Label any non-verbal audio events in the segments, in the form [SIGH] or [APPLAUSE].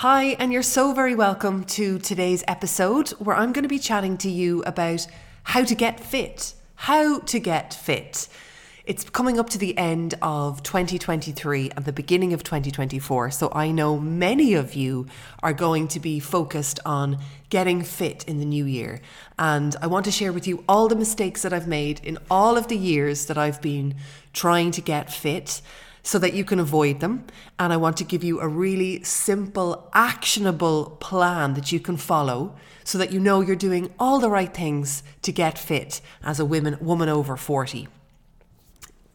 Hi, and you're so very welcome to today's episode where I'm going to be chatting to you about how to get fit. How to get fit. It's coming up to the end of 2023 and the beginning of 2024. So I know many of you are going to be focused on getting fit in the new year. And I want to share with you all the mistakes that I've made in all of the years that I've been trying to get fit so that you can avoid them. And I want to give you a really simple, actionable plan that you can follow so that you know you're doing all the right things to get fit as a woman, woman over 40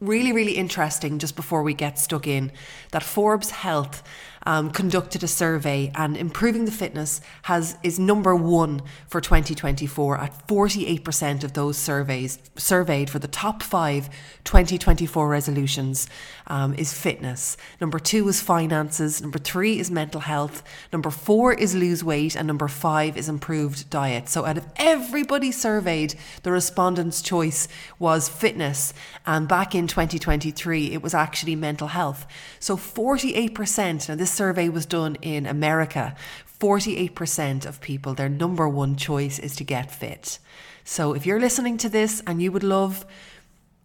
really, really interesting just before we get stuck in that Forbes Health um, conducted a survey and improving the fitness has is number one for 2024 at 48% of those surveys surveyed for the top five 2024 resolutions um, is fitness. Number two is finances. Number three is mental health. Number four is lose weight. And number five is improved diet. So out of everybody surveyed, the respondents' choice was fitness. And back in 2023, it was actually mental health. So 48%, now this survey was done in America, 48% of people, their number one choice is to get fit. So if you're listening to this and you would love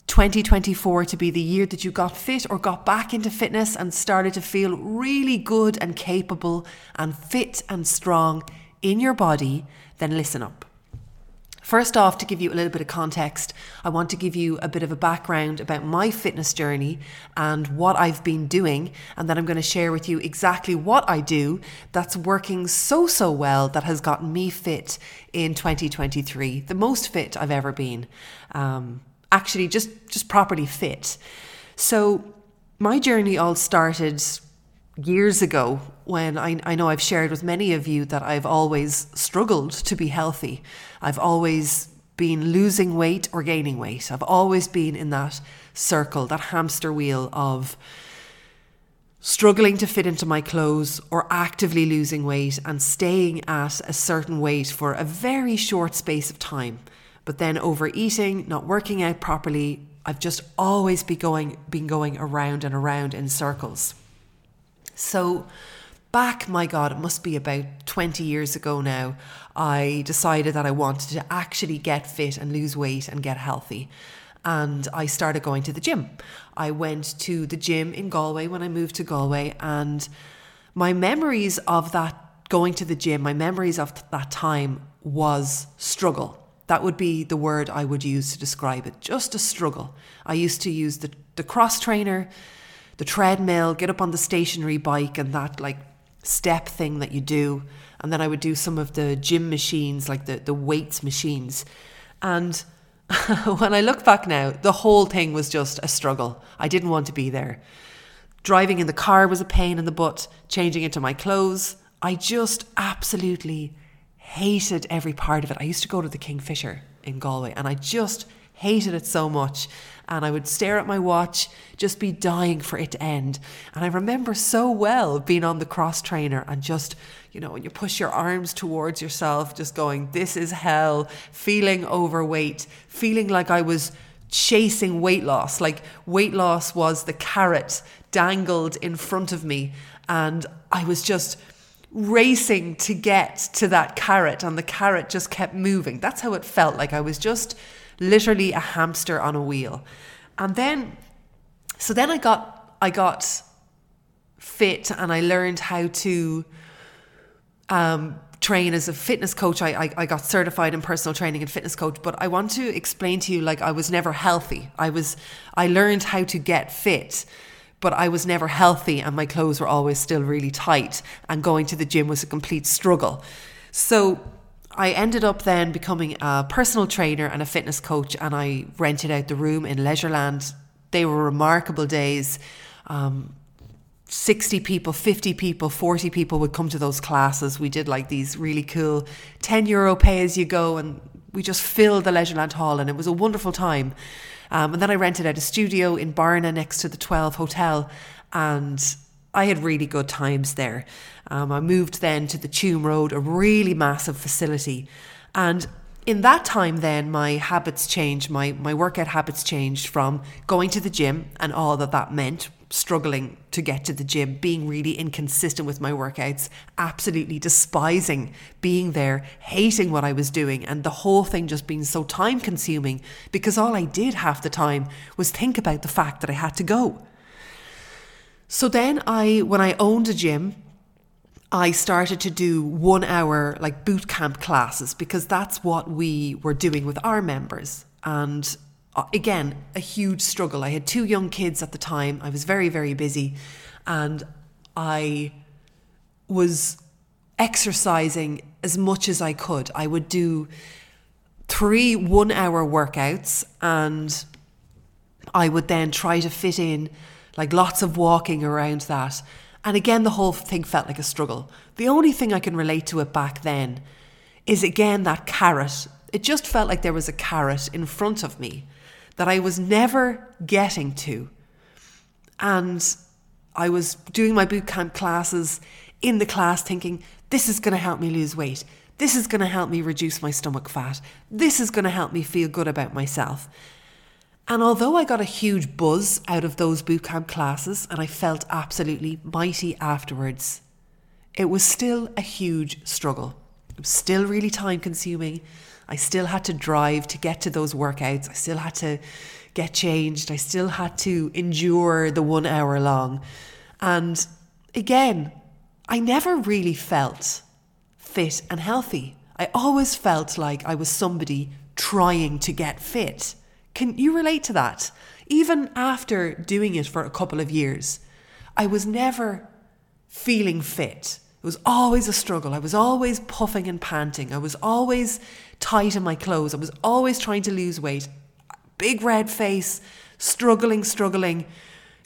2024 to be the year that you got fit or got back into fitness and started to feel really good and capable and fit and strong in your body, then listen up. First off, to give you a little bit of context, I want to give you a bit of a background about my fitness journey and what I've been doing. And then I'm going to share with you exactly what I do that's working so, so well that has gotten me fit in 2023, the most fit I've ever been. Um, actually, just, just properly fit. So, my journey all started years ago when I, I know I've shared with many of you that I've always struggled to be healthy. I've always been losing weight or gaining weight. I've always been in that circle, that hamster wheel of struggling to fit into my clothes or actively losing weight and staying at a certain weight for a very short space of time. But then overeating, not working out properly, I've just always be going, been going around and around in circles. So, back, my God, it must be about 20 years ago now, I decided that I wanted to actually get fit and lose weight and get healthy. And I started going to the gym. I went to the gym in Galway when I moved to Galway, and my memories of that going to the gym, my memories of that time was struggle. That would be the word I would use to describe it. Just a struggle. I used to use the, the cross trainer the treadmill, get up on the stationary bike and that like step thing that you do. And then I would do some of the gym machines, like the, the weights machines. And [LAUGHS] when I look back now, the whole thing was just a struggle. I didn't want to be there. Driving in the car was a pain in the butt, changing into my clothes. I just absolutely hated every part of it. I used to go to the Kingfisher in Galway and I just hated it so much. And I would stare at my watch, just be dying for it to end. And I remember so well being on the cross trainer and just, you know, when you push your arms towards yourself, just going, this is hell, feeling overweight, feeling like I was chasing weight loss. Like weight loss was the carrot dangled in front of me. And I was just racing to get to that carrot, and the carrot just kept moving. That's how it felt like I was just literally a hamster on a wheel. And then, so then I got, I got fit and I learned how to um, train as a fitness coach. I, I, I got certified in personal training and fitness coach, but I want to explain to you like I was never healthy. I was, I learned how to get fit but I was never healthy and my clothes were always still really tight and going to the gym was a complete struggle. So I ended up then becoming a personal trainer and a fitness coach, and I rented out the room in Leisureland. They were remarkable days. Um, 60 people, 50 people, 40 people would come to those classes. We did like these really cool 10 euro pay as you go, and we just filled the Leisureland Hall, and it was a wonderful time. Um, and then I rented out a studio in Barna next to the 12 Hotel, and I had really good times there. Um, I moved then to the Tuam Road, a really massive facility. And in that time, then my habits changed, my, my workout habits changed from going to the gym and all that that meant struggling to get to the gym, being really inconsistent with my workouts, absolutely despising being there, hating what I was doing, and the whole thing just being so time consuming because all I did half the time was think about the fact that I had to go. So then I, when I owned a gym, I started to do one hour like boot camp classes because that's what we were doing with our members. And uh, again, a huge struggle. I had two young kids at the time. I was very, very busy. And I was exercising as much as I could. I would do three one hour workouts and I would then try to fit in like lots of walking around that. And again, the whole thing felt like a struggle. The only thing I can relate to it back then is again that carrot. It just felt like there was a carrot in front of me that I was never getting to. And I was doing my boot camp classes in the class thinking, this is going to help me lose weight. This is going to help me reduce my stomach fat. This is going to help me feel good about myself. And although I got a huge buzz out of those bootcamp classes and I felt absolutely mighty afterwards, it was still a huge struggle. It was still really time consuming. I still had to drive to get to those workouts. I still had to get changed. I still had to endure the one hour long. And again, I never really felt fit and healthy. I always felt like I was somebody trying to get fit. Can you relate to that? Even after doing it for a couple of years, I was never feeling fit. It was always a struggle. I was always puffing and panting. I was always tight in my clothes. I was always trying to lose weight. Big red face, struggling, struggling,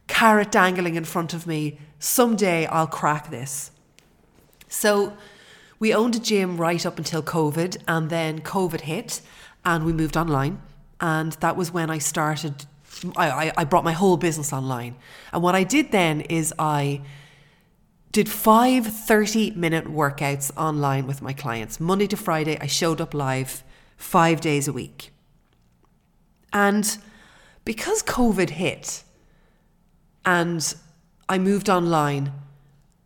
carrot dangling in front of me. Someday I'll crack this. So we owned a gym right up until COVID, and then COVID hit, and we moved online. And that was when I started, I, I, brought my whole business online. And what I did then is I did five 30 minute workouts online with my clients. Monday to Friday, I showed up live five days a week. And because COVID hit and I moved online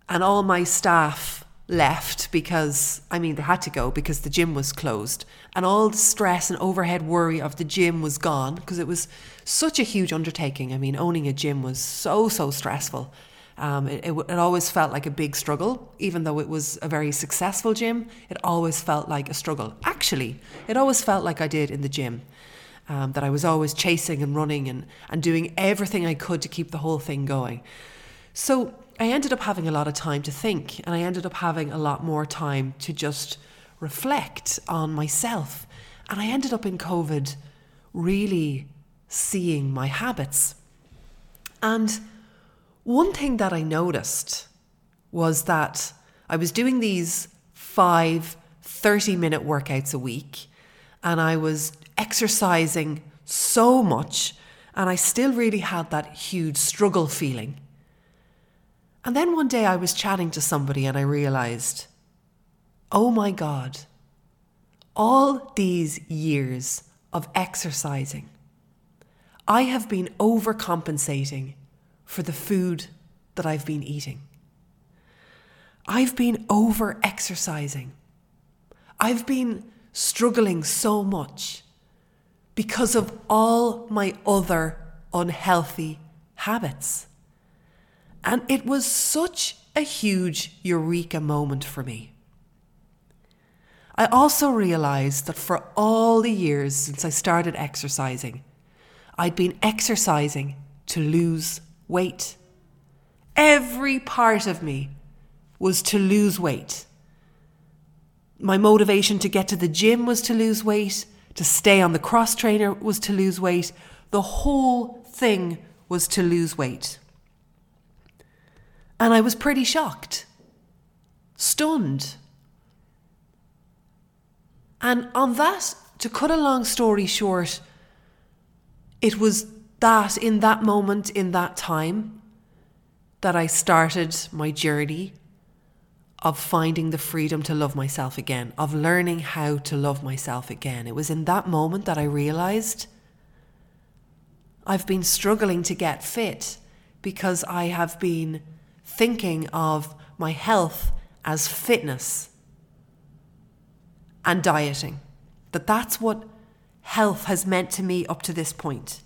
and all my staff left because, I mean, they had to go because the gym was closed. And all the stress and overhead worry of the gym was gone because it was such a huge undertaking. I mean, owning a gym was so, so stressful. Um, it, it, it, always felt like a big struggle, even though it was a very successful gym. It always felt like a struggle. Actually, it always felt like I did in the gym. Um, that I was always chasing and running and, and doing everything I could to keep the whole thing going. So I ended up having a lot of time to think, and I ended up having a lot more time to just reflect on myself. And I ended up in COVID really seeing my habits. And one thing that I noticed was that I was doing these five 30 minute workouts a week, and I was exercising so much, and I still really had that huge struggle feeling. And then one day I was chatting to somebody and I realized, oh my God, all these years of exercising, I have been overcompensating for the food that I've been eating. I've been over exercising. I've been struggling so much because of all my other unhealthy habits. And it was such a huge eureka moment for me. I also realized that for all the years since I started exercising, I'd been exercising to lose weight. Every part of me was to lose weight. My motivation to get to the gym was to lose weight, to stay on the cross trainer was to lose weight. The whole thing was to lose weight. And I was pretty shocked, stunned. And on that, to cut a long story short, it was that in that moment, in that time, that I started my journey of finding the freedom to love myself again, of learning how to love myself again. It was in that moment that I realized I've been struggling to get fit because I have been thinking of my health as fitness and dieting. That that's what health has meant to me up to this point.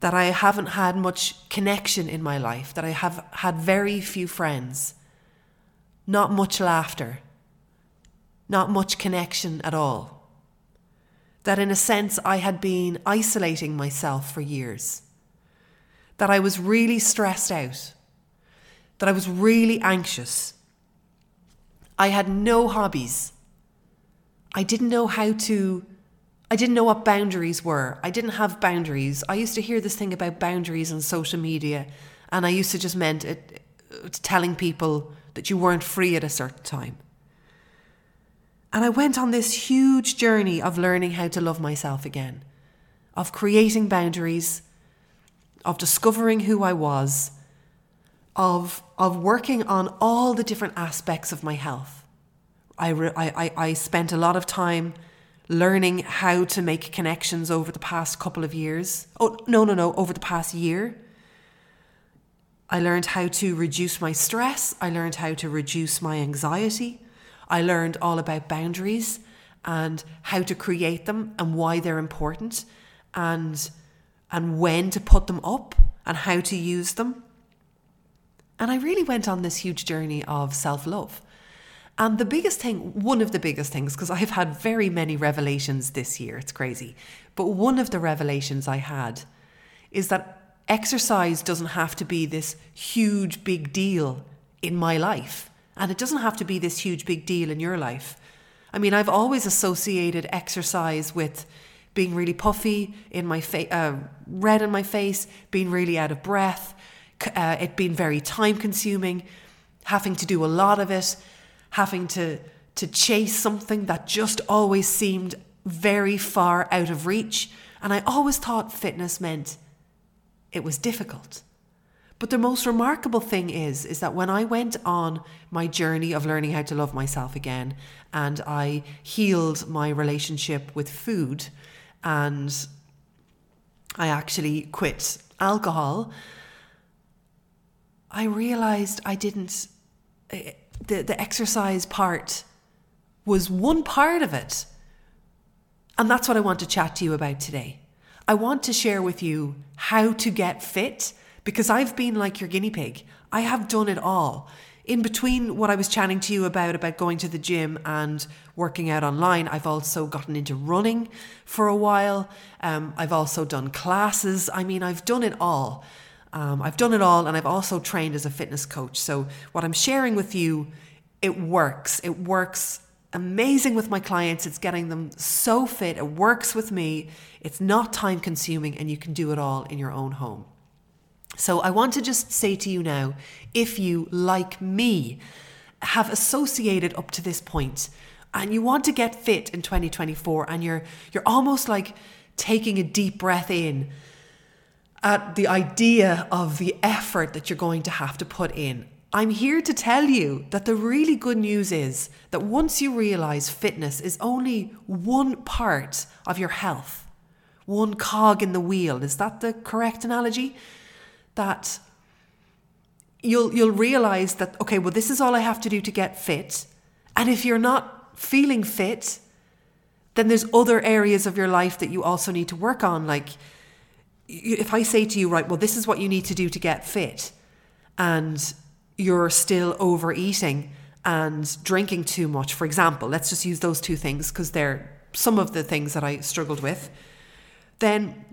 That I haven't had much connection in my life, that I have had very few friends, not much laughter, not much connection at all. That in a sense I had been isolating myself for years. That I was really stressed out. That I was really anxious. I had no hobbies. I didn't know how to, I didn't know what boundaries were. I didn't have boundaries. I used to hear this thing about boundaries on social media, and I used to just meant it, telling people that you weren't free at a certain time. And I went on this huge journey of learning how to love myself again, of creating boundaries, of discovering who I was, of, of working on all the different aspects of my health. I, re, I, I spent a lot of time learning how to make connections over the past couple of years. Oh, no, no, no, over the past year. I learned how to reduce my stress. I learned how to reduce my anxiety. I learned all about boundaries and how to create them and why they're important and and when to put them up and how to use them. And I really went on this huge journey of self-love. And the biggest thing, one of the biggest things, because I've had very many revelations this year, it's crazy. But one of the revelations I had is that exercise doesn't have to be this huge, big deal in my life. And it doesn't have to be this huge, big deal in your life. I mean, I've always associated exercise with being really puffy in my face, uh, red in my face, being really out of breath, uh, it being very time consuming, having to do a lot of it, having to to chase something that just always seemed very far out of reach. And I always thought fitness meant it was difficult. But the most remarkable thing is, is that when I went on my journey of learning how to love myself again and I healed my relationship with food and I actually quit alcohol, I realized I didn't, eh, the, the exercise part was one part of it. And that's what I want to chat to you about today. I want to share with you how to get fit because I've been like your guinea pig. I have done it all. In between what I was chatting to you about, about going to the gym and working out online, I've also gotten into running for a while. Um, I've also done classes. I mean, I've done it all. Um, I've done it all, and I've also trained as a fitness coach. So, what I'm sharing with you, it works. It works amazing with my clients. It's getting them so fit. It works with me. It's not time consuming, and you can do it all in your own home. So I want to just say to you now if you, like me, have associated up to this point and you want to get fit in 2024 and you're you're almost like taking a deep breath in at the idea of the effort that you're going to have to put in. I'm here to tell you that the really good news is that once you realize fitness is only one part of your health, one cog in the wheel, is that the correct analogy? that you'll you'll realize that okay, well this is all I have to do to get fit. And if you're not feeling fit, then there's other areas of your life that you also need to work on like if I say to you, right, well, this is what you need to do to get fit, and you're still overeating and drinking too much, for example, let's just use those two things because they're some of the things that I struggled with, then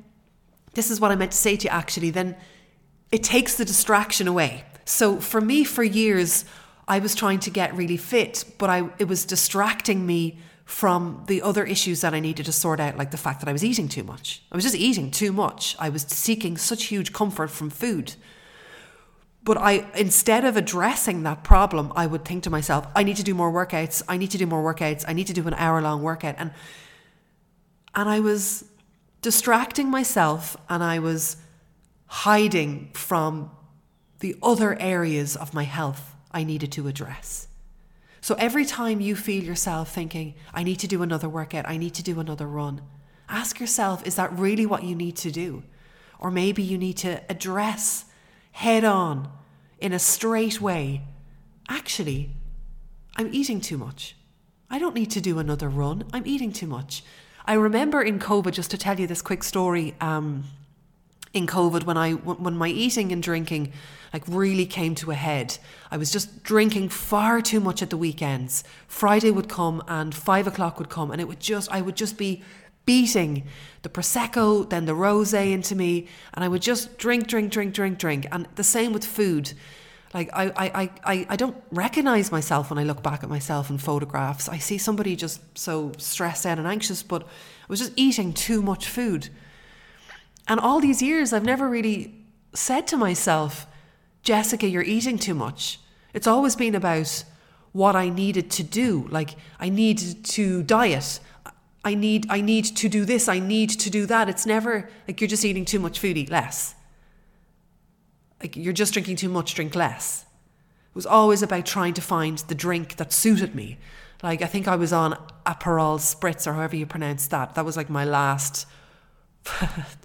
this is what I meant to say to you actually, then it takes the distraction away. So for me, for years, I was trying to get really fit, but I, it was distracting me from the other issues that I needed to sort out, like the fact that I was eating too much. I was just eating too much. I was seeking such huge comfort from food. But I, instead of addressing that problem, I would think to myself, I need to do more workouts. I need to do more workouts. I need to do an hour long workout. And, and I was distracting myself and I was hiding from the other areas of my health I needed to address. So every time you feel yourself thinking, I need to do another workout, I need to do another run, ask yourself, is that really what you need to do? Or maybe you need to address head on in a straight way, actually, I'm eating too much. I don't need to do another run. I'm eating too much. I remember in COVID, just to tell you this quick story, um, in COVID when I when my eating and drinking like really came to a head. I was just drinking far too much at the weekends. Friday would come and five o'clock would come, and it would just I would just be beating the prosecco, then the rosé into me, and I would just drink, drink, drink, drink, drink. And the same with food. Like I, I, I, I don't recognize myself when I look back at myself in photographs. I see somebody just so stressed out and anxious, but I was just eating too much food. And all these years, I've never really said to myself, Jessica, you're eating too much. It's always been about what I needed to do. Like I need to diet. I need I need to do this, I need to do that. It's never like you're just eating too much food, eat less. Like you're just drinking too much, drink less. It was always about trying to find the drink that suited me. Like I think I was on Aperol Spritz or however you pronounce that. That was like my last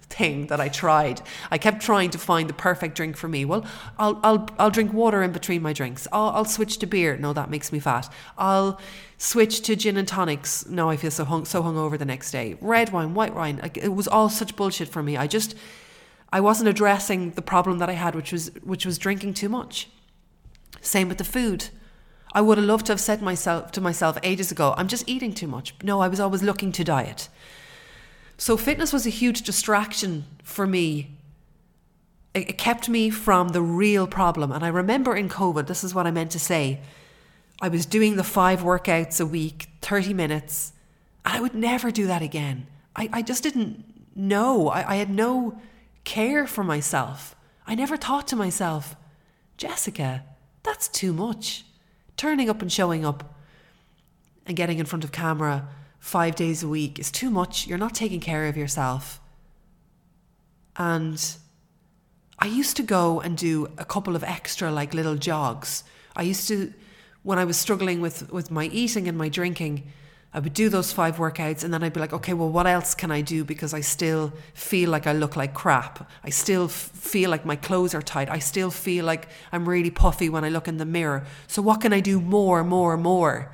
thing that I tried. I kept trying to find the perfect drink for me. Well, I'll I'll I'll drink water in between my drinks. I'll I'll switch to beer. No, that makes me fat. I'll switch to gin and tonics. No, I feel so hung so hungover the next day. Red wine, white wine. It was all such bullshit for me. I just I wasn't addressing the problem that I had, which was which was drinking too much. Same with the food. I would have loved to have said myself to myself ages ago, I'm just eating too much. No, I was always looking to diet. So fitness was a huge distraction for me. It, it kept me from the real problem. And I remember in COVID, this is what I meant to say. I was doing the five workouts a week, 30 minutes, and I would never do that again. I, I just didn't know. I, I had no care for myself. I never thought to myself, Jessica, that's too much. Turning up and showing up and getting in front of camera five days a week is too much. You're not taking care of yourself. And I used to go and do a couple of extra, like little jogs. I used to, when I was struggling with, with my eating and my drinking, I would do those five workouts and then I'd be like, okay, well, what else can I do? Because I still feel like I look like crap. I still f- feel like my clothes are tight. I still feel like I'm really puffy when I look in the mirror. So, what can I do more, more, more?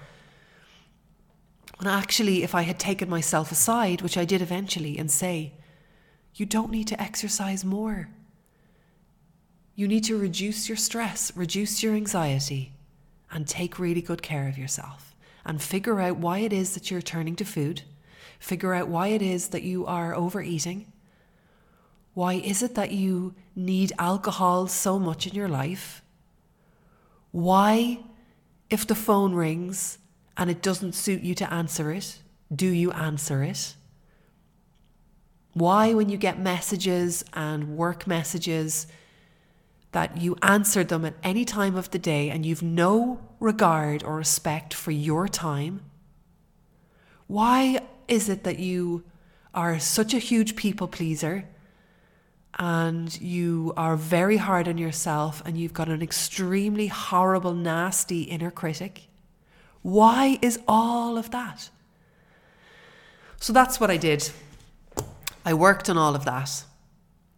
And actually, if I had taken myself aside, which I did eventually, and say, you don't need to exercise more. You need to reduce your stress, reduce your anxiety, and take really good care of yourself and figure out why it is that you're turning to food, figure out why it is that you are overeating. Why is it that you need alcohol so much in your life? Why, if the phone rings and it doesn't suit you to answer it, do you answer it? Why, when you get messages and work messages, that you answered them at any time of the day and you've no regard or respect for your time? Why is it that you are such a huge people pleaser and you are very hard on yourself and you've got an extremely horrible, nasty inner critic? Why is all of that? So that's what I did. I worked on all of that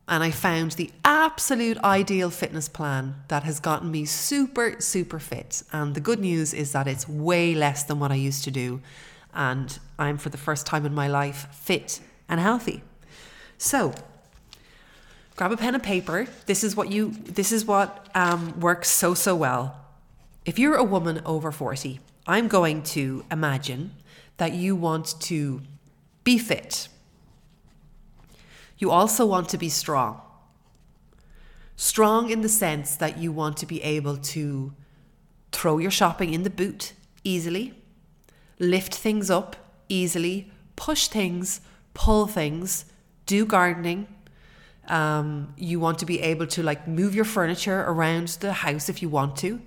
and I found the absolute ideal fitness plan that has gotten me super, super fit. And the good news is that it's way less than what I used to do. And I'm, for the first time in my life, fit and healthy. So, grab a pen and paper. This is what you. This is what um, works so so well. If you're a woman over forty, I'm going to imagine that you want to be fit you also want to be strong. Strong in the sense that you want to be able to throw your shopping in the boot easily, lift things up easily, push things, pull things, do gardening. Um, you want to be able to like move your furniture around the house if you want to.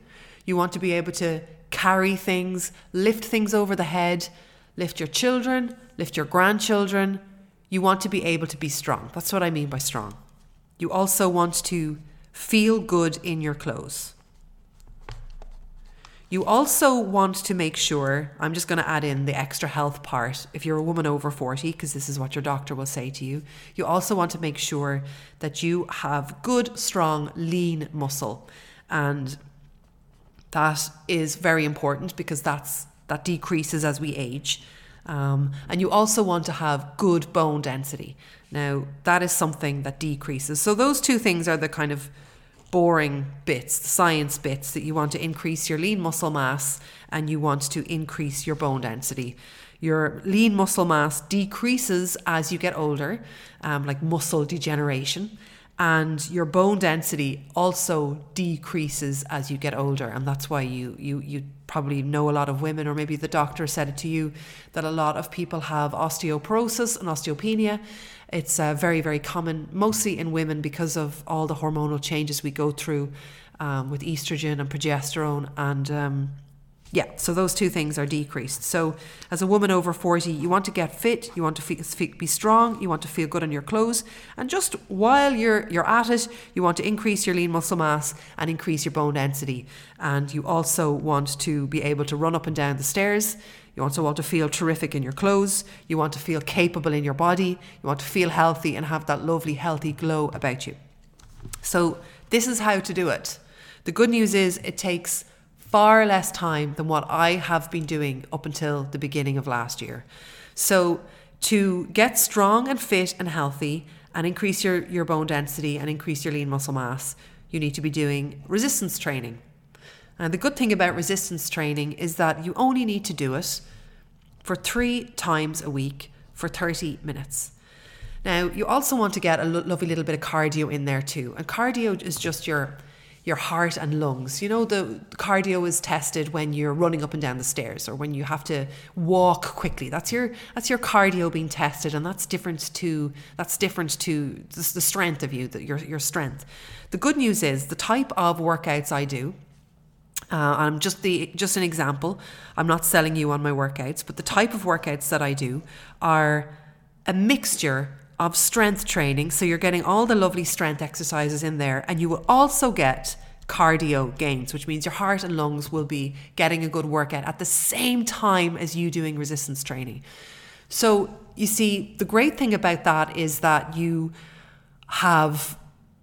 You want to be able to carry things, lift things over the head, lift your children, lift your grandchildren, you want to be able to be strong. That's what I mean by strong. You also want to feel good in your clothes. You also want to make sure, I'm just going to add in the extra health part. If you're a woman over 40, because this is what your doctor will say to you, you also want to make sure that you have good, strong, lean muscle. And that is very important because that's that decreases as we age. Um, and you also want to have good bone density. Now, that is something that decreases. So, those two things are the kind of boring bits, the science bits that you want to increase your lean muscle mass and you want to increase your bone density. Your lean muscle mass decreases as you get older, um, like muscle degeneration, and your bone density also decreases as you get older. And that's why you you you probably know a lot of women, or maybe the doctor said it to you, that a lot of people have osteoporosis and osteopenia. It's uh, very, very common, mostly in women because of all the hormonal changes we go through um, with estrogen and progesterone and um, yeah, so those two things are decreased. So, as a woman over 40, you want to get fit, you want to be strong, you want to feel good in your clothes, and just while you're you're at it, you want to increase your lean muscle mass and increase your bone density. And you also want to be able to run up and down the stairs. You also want to feel terrific in your clothes. You want to feel capable in your body. You want to feel healthy and have that lovely, healthy glow about you. So, this is how to do it. The good news is it takes far less time than what I have been doing up until the beginning of last year. So, to get strong and fit and healthy and increase your, your bone density and increase your lean muscle mass, you need to be doing resistance training. And the good thing about resistance training is that you only need to do it for three times a week for 30 minutes. Now, you also want to get a lo- lovely little bit of cardio in there too. And cardio is just your your heart and lungs. You know, the cardio is tested when you're running up and down the stairs or when you have to walk quickly. That's your that's your cardio being tested, and that's different to that's different to the, strength of you, the, your your strength. The good news is the type of workouts I do. Uh, I'm just the just an example. I'm not selling you on my workouts, but the type of workouts that I do are a mixture of strength training. So you're getting all the lovely strength exercises in there, and you will also get cardio gains, which means your heart and lungs will be getting a good workout at the same time as you doing resistance training. So you see, the great thing about that is that you have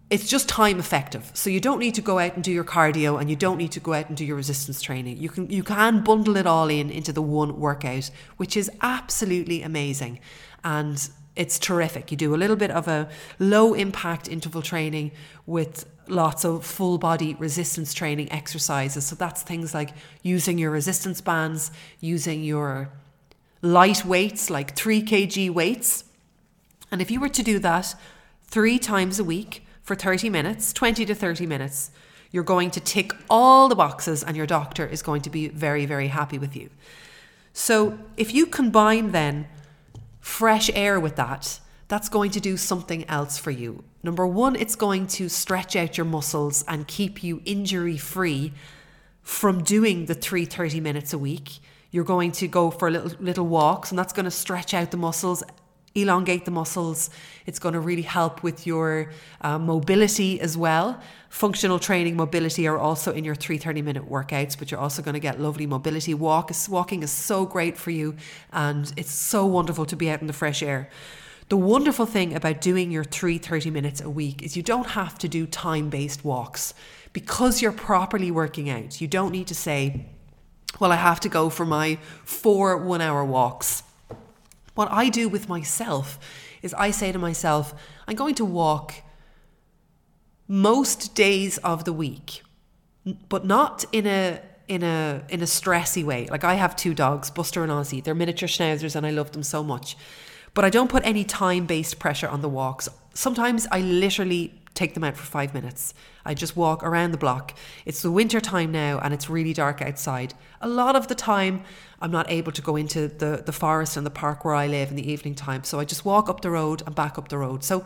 it's just time effective. So you don't need to go out and do your cardio and you don't need to go out and do your resistance training. You can you can bundle it all in into the one workout, which is absolutely amazing. And it's terrific. You do a little bit of a low impact interval training with lots of full body resistance training exercises. So that's things like using your resistance bands, using your light weights like 3 kg weights. And if you were to do that three times a week for 30 minutes, 20 to 30 minutes, you're going to tick all the boxes and your doctor is going to be very, very happy with you. So if you combine then fresh air with that, that's going to do something else for you. Number one, it's going to stretch out your muscles and keep you injury free from doing the three 30 minutes a week. You're going to go for little, little walks, and that's going to stretch out the muscles, elongate the muscles. It's going to really help with your uh, mobility as well. Functional training, mobility are also in your three 30 minute workouts, but you're also going to get lovely mobility. Walk is, walking is so great for you, and it's so wonderful to be out in the fresh air. The wonderful thing about doing your three 30 minutes a week is you don't have to do time based walks because you're properly working out. You don't need to say, well, I have to go for my four one hour walks. What I do with myself is I say to myself, I'm going to walk most days of the week, but not in a in a in a stressy way. Like I have two dogs, Buster and Ozzy. They're miniature schnauzers and I love them so much. But I don't put any time-based pressure on the walks. Sometimes I literally take them out for 5 minutes. I just walk around the block. It's the winter time now and it's really dark outside. A lot of the time I'm not able to go into the, the forest and the park where I live in the evening time. So I just walk up the road and back up the road. So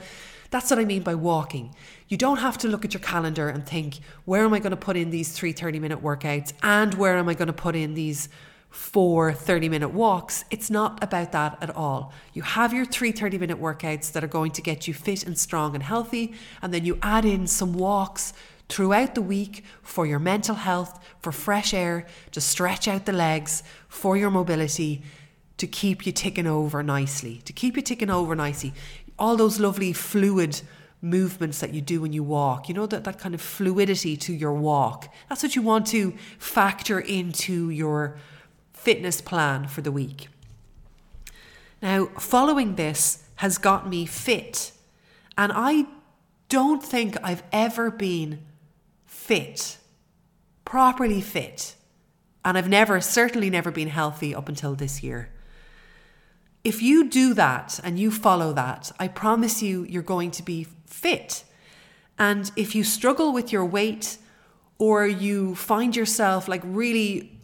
that's what I mean by walking. You don't have to look at your calendar and think, where am I going to put in these three 30 minute workouts and where am I going to put in these four 30 minute walks. It's not about that at all. You have your three 30 minute workouts that are going to get you fit and strong and healthy, and then you add in some walks throughout the week for your mental health, for fresh air, to stretch out the legs, for your mobility, to keep you ticking over nicely, to keep you ticking over nicely. All those lovely fluid movements that you do when you walk, you know, that, that kind of fluidity to your walk. That's what you want to factor into your fitness plan for the week. Now, following this has got me fit, and I don't think I've ever been fit, properly fit, and I've never, certainly never been healthy up until this year. If you do that and you follow that, I promise you, you're going to be fit. And if you struggle with your weight or you find yourself like really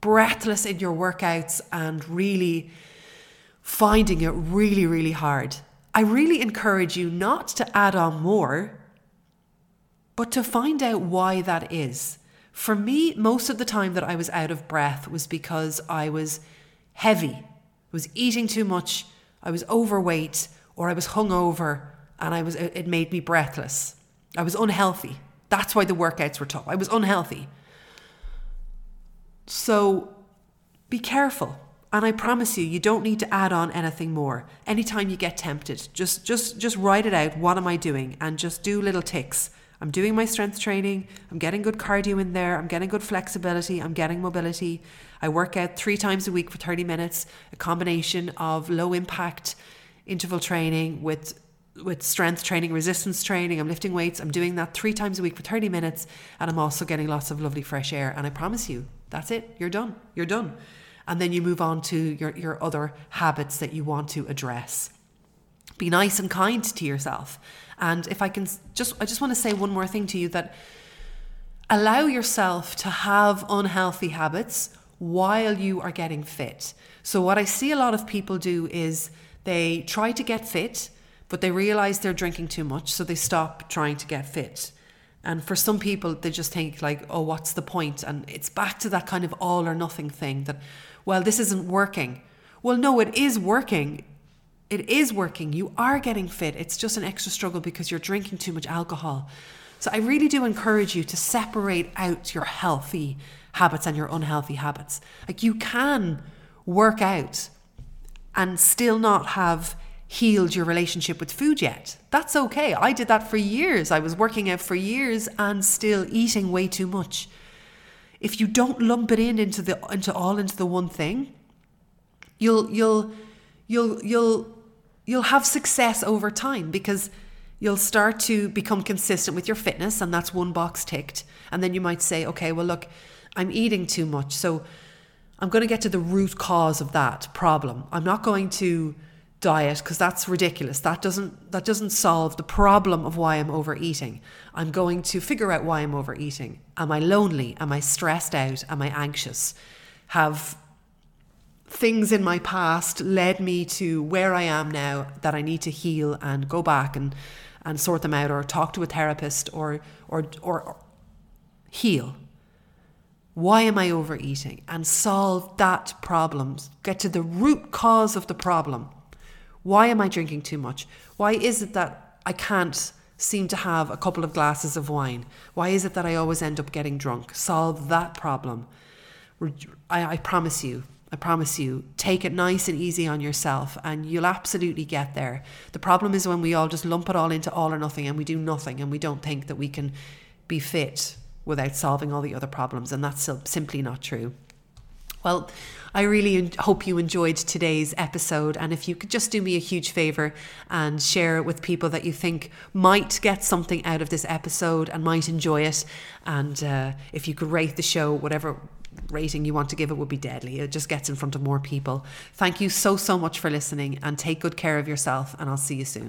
breathless in your workouts and really finding it really, really hard, I really encourage you not to add on more, but to find out why that is. For me, most of the time that I was out of breath was because I was heavy, I was eating too much, I was overweight, or I was hungover, and I was it made me breathless. I was unhealthy. That's why the workouts were tough. I was unhealthy. So be careful. And I promise you, you don't need to add on anything more. Anytime you get tempted, just just just write it out. What am I doing? And just do little ticks. I'm doing my strength training. I'm getting good cardio in there. I'm getting good flexibility. I'm getting mobility. I work out three times a week for 30 minutes, a combination of low impact interval training with with strength training, resistance training. I'm lifting weights. I'm doing that three times a week for 30 minutes. And I'm also getting lots of lovely fresh air. And I promise you, that's it. You're done. You're done and then you move on to your, your other habits that you want to address. Be nice and kind to yourself. And if I can just, I just want to say one more thing to you that allow yourself to have unhealthy habits while you are getting fit. So, what I see a lot of people do is they try to get fit, but they realize they're drinking too much, so they stop trying to get fit. And for some people, they just think, like, oh, what's the point? And it's back to that kind of all or nothing thing that, well, this isn't working. Well, no, it is working. It is working. You are getting fit. It's just an extra struggle because you're drinking too much alcohol. So I really do encourage you to separate out your healthy habits and your unhealthy habits. Like you can work out and still not have healed your relationship with food yet. That's okay. I did that for years. I was working out for years and still eating way too much if you don't lump it in into the into all into the one thing, you'll you'll you'll you'll you'll have success over time because you'll start to become consistent with your fitness and that's one box ticked and then you might say okay well look i'm eating too much so i'm going to get to the root cause of that problem i'm not going to diet because that's ridiculous. That doesn't that doesn't solve the problem of why i'm overeating. I'm going to figure out why i'm overeating. Am i lonely? Am i stressed out? Am i anxious? Have things in my past led me to where i am now that i need to heal and go back and and sort them out or talk to a therapist or or or, or heal? Why am i overeating? And solve that problem. Get to the root cause of the problem why am I drinking too much? Why is it that I can't seem to have a couple of glasses of wine? Why is it that I always end up getting drunk? Solve that problem. I, I promise you, I promise you, take it nice and easy on yourself and you'll absolutely get there. The problem is when we all just lump it all into all or nothing and we do nothing and we don't think that we can be fit without solving all the other problems. And that's simply not true. Well, I really hope you enjoyed today's episode. And if you could just do me a huge favor and share it with people that you think might get something out of this episode and might enjoy it. And uh, if you could rate the show, whatever rating you want to give it would be deadly. It just gets in front of more people. Thank you so, so much for listening and take good care of yourself. And I'll see you soon.